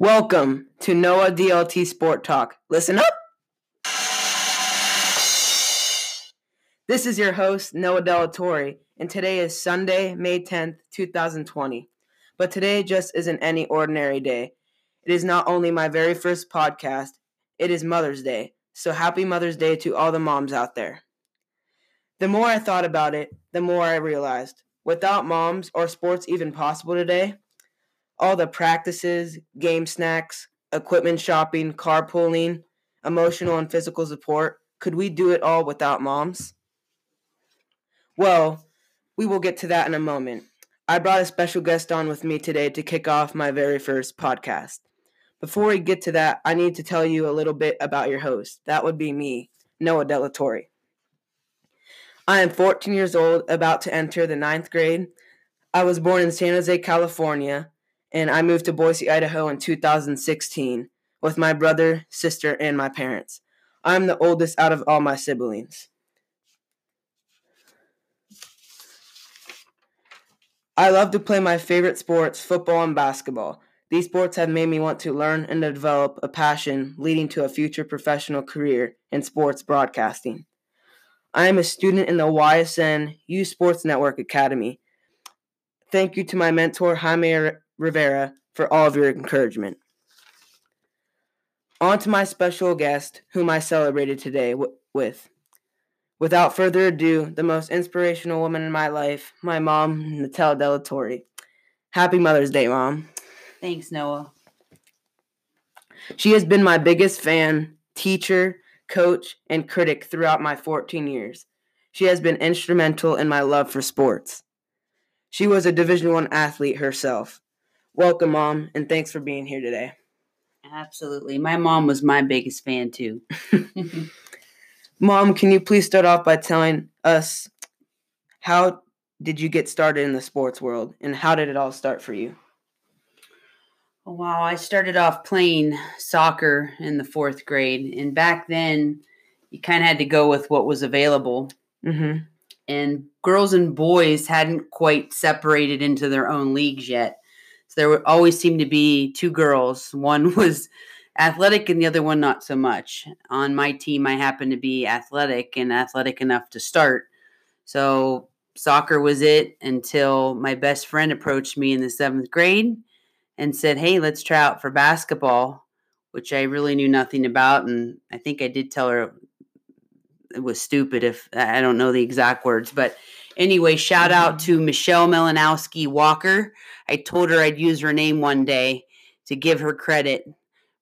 Welcome to Noah DLT Sport Talk. Listen up. This is your host, Noah Delatorre, and today is Sunday, May 10th, 2020. But today just isn't any ordinary day. It is not only my very first podcast, it is Mother's Day. So happy Mother's Day to all the moms out there. The more I thought about it, the more I realized without moms, are sports even possible today? All the practices, game snacks, equipment shopping, carpooling, emotional and physical support, could we do it all without moms? Well, we will get to that in a moment. I brought a special guest on with me today to kick off my very first podcast. Before we get to that, I need to tell you a little bit about your host. That would be me, Noah Delatorre. I am 14 years old, about to enter the ninth grade. I was born in San Jose, California, and I moved to Boise, Idaho in 2016 with my brother, sister, and my parents. I'm the oldest out of all my siblings. I love to play my favorite sports, football and basketball. These sports have made me want to learn and develop a passion leading to a future professional career in sports broadcasting. I am a student in the YSN U Sports Network Academy. Thank you to my mentor, Jaime Rivera for all of your encouragement. On to my special guest, whom I celebrated today w- with. Without further ado, the most inspirational woman in my life, my mom, Natella Delatorre. Happy Mother's Day, Mom. Thanks, Noah. She has been my biggest fan, teacher, coach, and critic throughout my 14 years. She has been instrumental in my love for sports. She was a Division 1 athlete herself. Welcome, Mom, and thanks for being here today. Absolutely. My mom was my biggest fan, too. Mom, can you please start off by telling us how did you get started in the sports world and how did it all start for you? Oh, wow, I started off playing soccer in the fourth grade, and back then you kind of had to go with what was available. Mm-hmm. And girls and boys hadn't quite separated into their own leagues yet. There always seemed to be two girls. One was athletic and the other one not so much. On my team, I happened to be athletic and athletic enough to start. So soccer was it until my best friend approached me in the seventh grade and said, Hey, let's try out for basketball, which I really knew nothing about. And I think I did tell her it was stupid if I don't know the exact words, but Anyway, shout out to Michelle Melanowski Walker. I told her I'd use her name one day to give her credit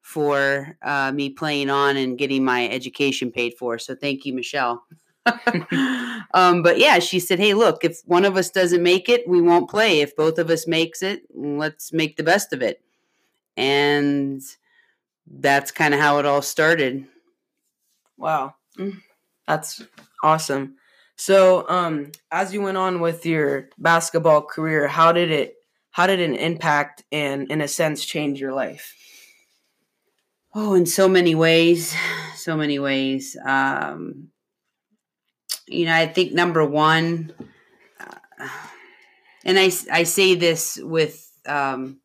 for uh, me playing on and getting my education paid for. So thank you, Michelle. um, but yeah, she said, "Hey, look, if one of us doesn't make it, we won't play. If both of us makes it, let's make the best of it." And that's kind of how it all started. Wow, that's awesome. So, um, as you went on with your basketball career, how did it how did it impact and in a sense change your life? Oh, in so many ways, so many ways. Um, you know, I think number one, uh, and I I say this with um,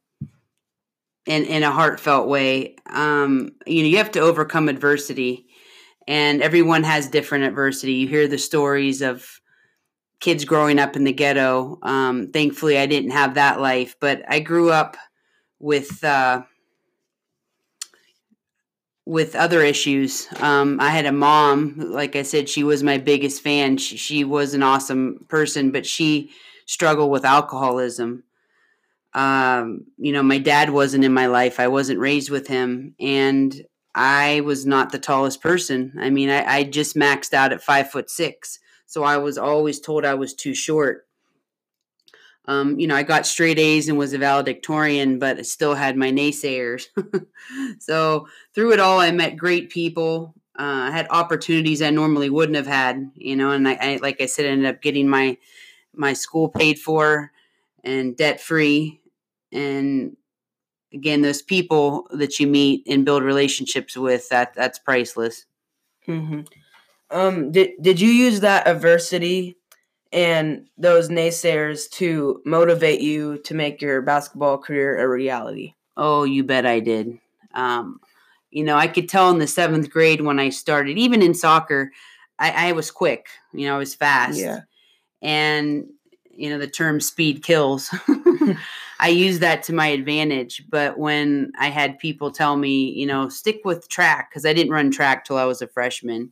in in a heartfelt way. Um, you know, you have to overcome adversity and everyone has different adversity. You hear the stories of kids growing up in the ghetto. Um, thankfully, I didn't have that life, but I grew up with uh, with other issues. Um, I had a mom, like I said, she was my biggest fan. She, she was an awesome person, but she struggled with alcoholism. Um, you know, my dad wasn't in my life. I wasn't raised with him, and I was not the tallest person. I mean, I, I just maxed out at five foot six. So I was always told I was too short. Um, you know, I got straight A's and was a valedictorian, but I still had my naysayers. so through it all, I met great people. Uh, I had opportunities I normally wouldn't have had, you know, and I, I like I said, ended up getting my my school paid for and debt free, and again those people that you meet and build relationships with that that's priceless mm-hmm. um did, did you use that adversity and those naysayers to motivate you to make your basketball career a reality Oh, you bet I did. Um, you know, I could tell in the seventh grade when I started, even in soccer, I, I was quick. You know, I was fast. Yeah. And you know, the term speed kills. I use that to my advantage. But when I had people tell me, you know, stick with track, because I didn't run track till I was a freshman.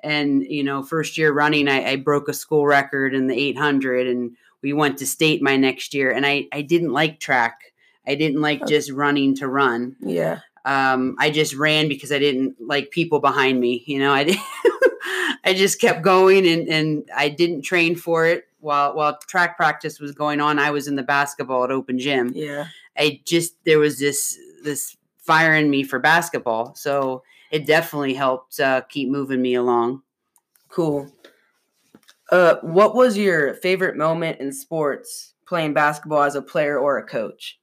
And, you know, first year running, I, I broke a school record in the 800 and we went to state my next year. And I, I didn't like track. I didn't like just running to run. Yeah. Um, I just ran because I didn't like people behind me. You know, I I just kept going and, and I didn't train for it while while track practice was going on. I was in the basketball at open gym. Yeah. I just there was this this fire in me for basketball, so it definitely helped uh, keep moving me along. Cool. Uh, what was your favorite moment in sports playing basketball as a player or a coach?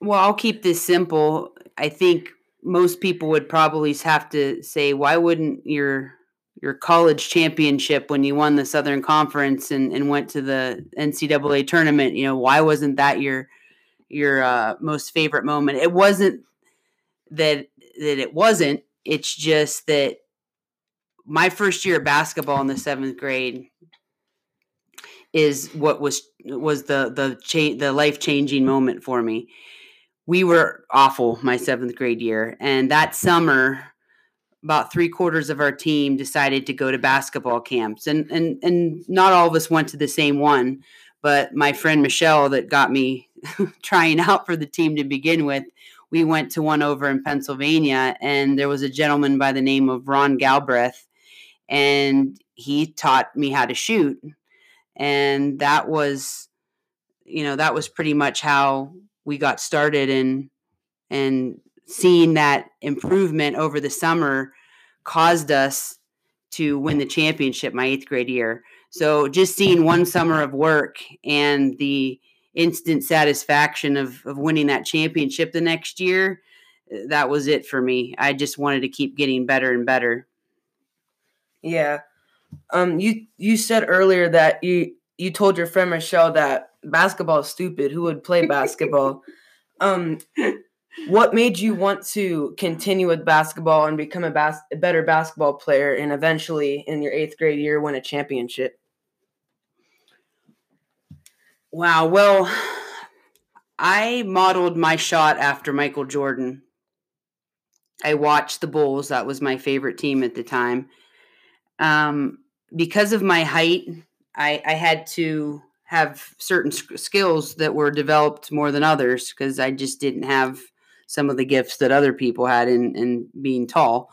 Well, I'll keep this simple. I think most people would probably have to say, why wouldn't your your college championship when you won the Southern Conference and, and went to the NCAA tournament? You know, why wasn't that your your uh, most favorite moment? It wasn't that that it wasn't. It's just that my first year of basketball in the seventh grade is what was was the the cha- the life changing moment for me we were awful my seventh grade year. And that summer, about three quarters of our team decided to go to basketball camps. And, and, and not all of us went to the same one, but my friend Michelle, that got me trying out for the team to begin with, we went to one over in Pennsylvania. And there was a gentleman by the name of Ron Galbraith, and he taught me how to shoot. And that was, you know, that was pretty much how we got started and and seeing that improvement over the summer caused us to win the championship my eighth grade year. So just seeing one summer of work and the instant satisfaction of, of winning that championship the next year, that was it for me. I just wanted to keep getting better and better. Yeah. Um you you said earlier that you you told your friend Michelle that basketball is stupid. Who would play basketball? um, what made you want to continue with basketball and become a, bas- a better basketball player and eventually in your eighth grade year win a championship? Wow. Well, I modeled my shot after Michael Jordan. I watched the Bulls. That was my favorite team at the time. Um, because of my height, I, I had to have certain skills that were developed more than others because I just didn't have some of the gifts that other people had in, in being tall.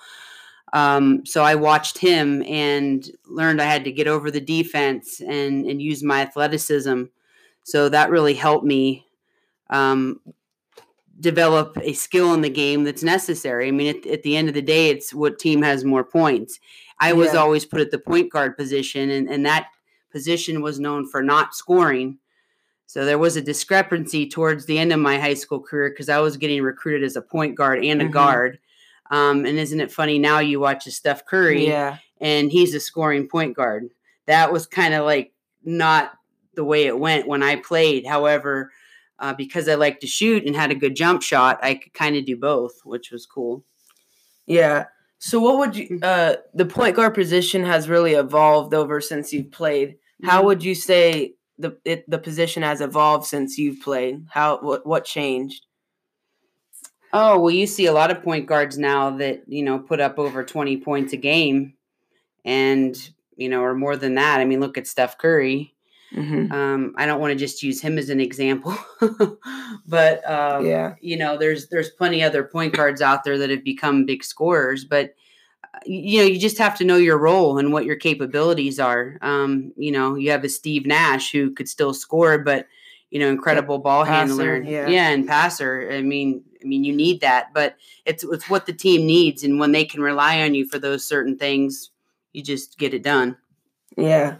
Um, so I watched him and learned I had to get over the defense and, and use my athleticism. So that really helped me um, develop a skill in the game that's necessary. I mean, at, at, the end of the day, it's what team has more points. I yeah. was always put at the point guard position, and, and that position was known for not scoring. So there was a discrepancy towards the end of my high school career because I was getting recruited as a point guard and a mm-hmm. guard. Um, and isn't it funny now you watch a Steph Curry yeah. and he's a scoring point guard. That was kind of like not the way it went when I played. However, uh, because I like to shoot and had a good jump shot, I could kind of do both, which was cool. Yeah. So what would you mm. uh the point guard position has really evolved over since you've played. How mm-hmm. would you say the it, the position has evolved since you've played? How what what changed? Oh well, you see a lot of point guards now that you know put up over twenty points a game, and you know or more than that. I mean, look at Steph Curry. Mm-hmm. Um, I don't want to just use him as an example, but um, yeah, you know, there's there's plenty other point guards out there that have become big scorers, but you know, you just have to know your role and what your capabilities are. Um, you know, you have a Steve Nash who could still score, but you know, incredible ball passer, handler, yeah. yeah, and passer. I mean, I mean, you need that, but it's it's what the team needs, and when they can rely on you for those certain things, you just get it done. Yeah.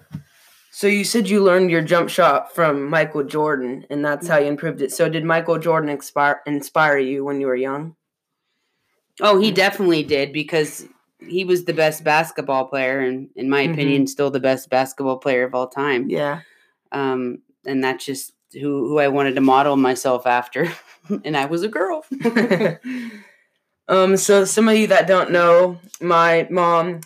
So you said you learned your jump shot from Michael Jordan, and that's how you improved it. So did Michael Jordan inspire inspire you when you were young? Oh, he definitely did because he was the best basketball player, and in my mm-hmm. opinion, still the best basketball player of all time. Yeah. Um, and that's just who who I wanted to model myself after, and I was a girl. um, so some of you that don't know, my mom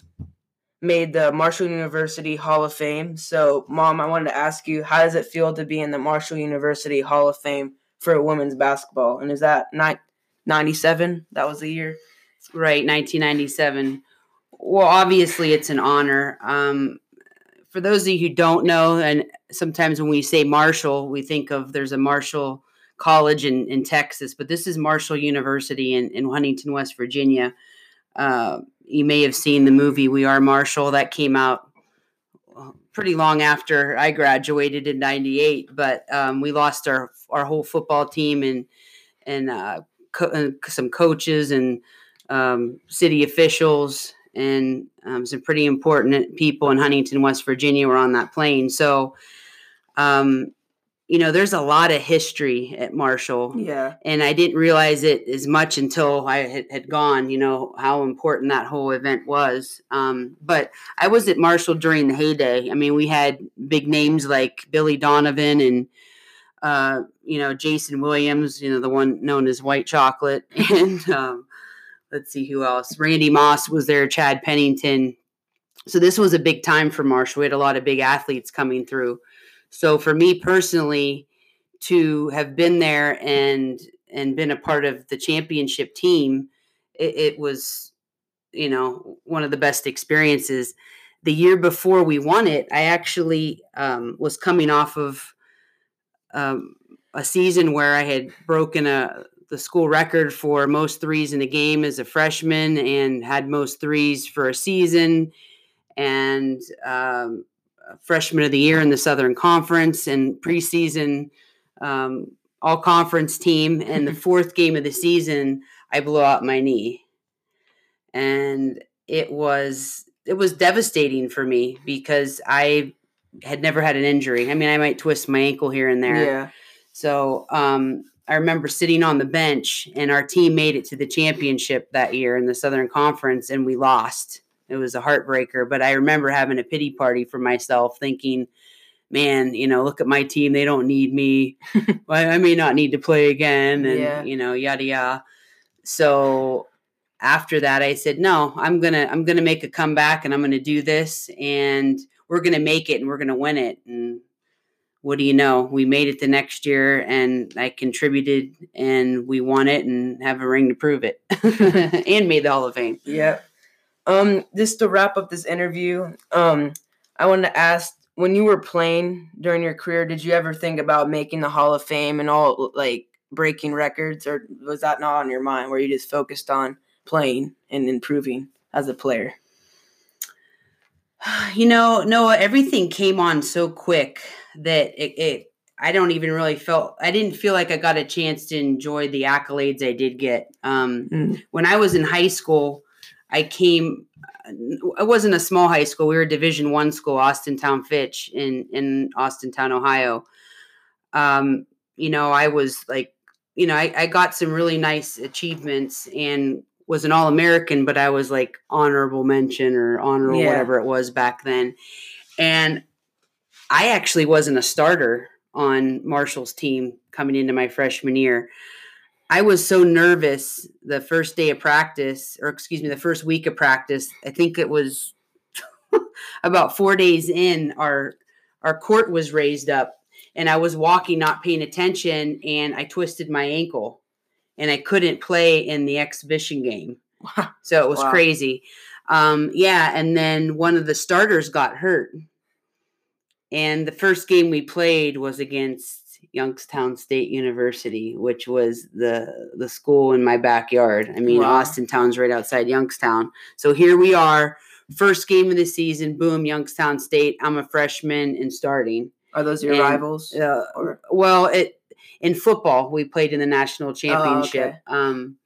made the Marshall University Hall of Fame. So, mom, I wanted to ask you, how does it feel to be in the Marshall University Hall of Fame for women's basketball? And is that ni- 97? That was the year? Right, 1997. Well, obviously, it's an honor. Um, for those of you who don't know, and sometimes when we say Marshall, we think of there's a Marshall College in, in Texas, but this is Marshall University in, in Huntington, West Virginia. Uh, you may have seen the movie We Are Marshall that came out uh, pretty long after I graduated in '98. But um, we lost our our whole football team and and uh, co- uh, some coaches and um, city officials and um, some pretty important people in Huntington, West Virginia, were on that plane. So, um, you know, there's a lot of history at Marshall. Yeah. And I didn't realize it as much until I had, had gone, you know, how important that whole event was. Um, but I was at Marshall during the heyday. I mean, we had big names like Billy Donovan and, uh, you know, Jason Williams, you know, the one known as White Chocolate. And um, let's see who else. Randy Moss was there, Chad Pennington. So this was a big time for Marshall. We had a lot of big athletes coming through. So for me personally, to have been there and and been a part of the championship team, it, it was, you know, one of the best experiences. The year before we won it, I actually um, was coming off of um, a season where I had broken a the school record for most threes in a game as a freshman and had most threes for a season and um, freshman of the year in the Southern Conference and preseason um, all conference team. And the fourth game of the season, I blew out my knee, and it was it was devastating for me because I had never had an injury. I mean, I might twist my ankle here and there. Yeah. So um, I remember sitting on the bench, and our team made it to the championship that year in the Southern Conference, and we lost. It was a heartbreaker, but I remember having a pity party for myself, thinking, "Man, you know, look at my team; they don't need me. I may not need to play again, and Yeah. you know, yada yada." So after that, I said, "No, I'm gonna I'm gonna make a comeback, and I'm gonna do this, and we're gonna make it, and we're gonna win it." And what do you know? We made it the next year, and I contributed, and we won it, and have a ring to prove it, and made the Hall of Fame. Yeah. Um, just to wrap up this interview, um, I wanted to ask when you were playing during your career, did you ever think about making the Hall of Fame and all like breaking records, or was that not on your mind? Where you just focused on playing and improving as a player? You know, Noah, everything came on so quick that it, it I don't even really felt I didn't feel like I got a chance to enjoy the accolades I did get. Um, Mm. when I was in high school, I came. It wasn't a small high school. We were a Division One school, Austintown Fitch in in Austintown, Ohio. Um, you know, I was like, you know, I, I got some really nice achievements and was an All American, but I was like honorable mention or honorable Yeah. whatever it was back then. And I actually wasn't a starter on Marshall's team coming into my freshman year. I was so nervous the first day of practice, or excuse me, the first week of practice. I think it was about four days in. Our our court was raised up, and I was walking, not paying attention, and I twisted my ankle, and I couldn't play in the exhibition game. So it was Wow. crazy. Um, yeah, and then one of the starters got hurt. And the first game we played was against Youngstown State University, which was the the school in my backyard. I mean, Wow. Austintown's right outside Youngstown. So here we are, first game of the season, boom, Youngstown State. I'm a freshman and starting. Are those your And, rivals? Uh, Or- well, it in football we played in the national championship okay. um,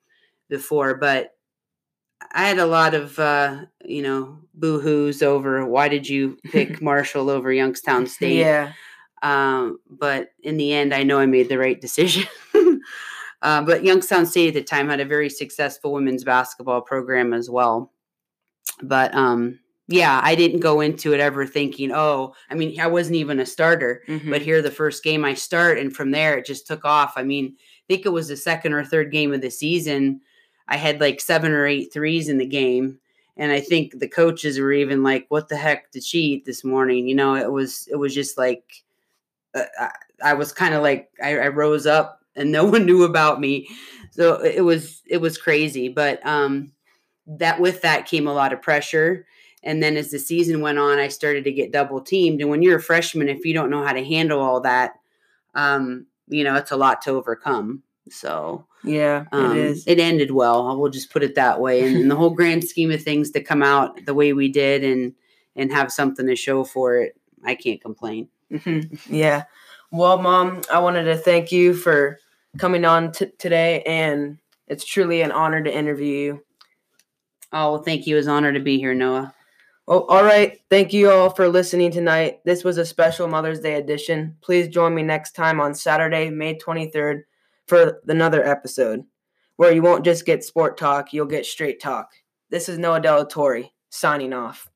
before, but I had a lot of uh, you know boo-hoos over why did you pick Marshall over Youngstown State? Yeah. Um, but in the end, I know I made the right decision. uh, but Youngstown State at the time had a very successful women's basketball program as well. But um, yeah, I didn't go into it ever thinking, oh, I mean, I wasn't even a starter, Mhm. but here the first game I start, and from there it just took off. I mean, I think it was the second or third game of the season. I had like seven or eight threes in the game. And I think the coaches were even like, "What the heck did she eat this morning?" You know, it was it was just like uh, I, I was kind of like I, I rose up and no one knew about me, so it was it was crazy. But um, that with that came a lot of pressure. And then as the season went on, I started to get double teamed. And when you're a freshman, if you don't know how to handle all that, um, you know, it's a lot to overcome. So Yeah, um, it is. it ended well. I will just put it that way. And in the whole grand scheme of things, to come out the way we did and and have something to show for it, I can't complain. Mhm. Yeah. Well, Mom, I wanted to thank you for coming on t- today, and it's truly an honor to interview you. Oh, well, thank you. It was an honor to be here, Noah. Well, all right. Thank you all for listening tonight. This was a special Mother's Day edition. Please join me next time on Saturday, May 23rd, for another episode where you won't just get sport talk, you'll get straight talk. This is Noah Delatorre signing off.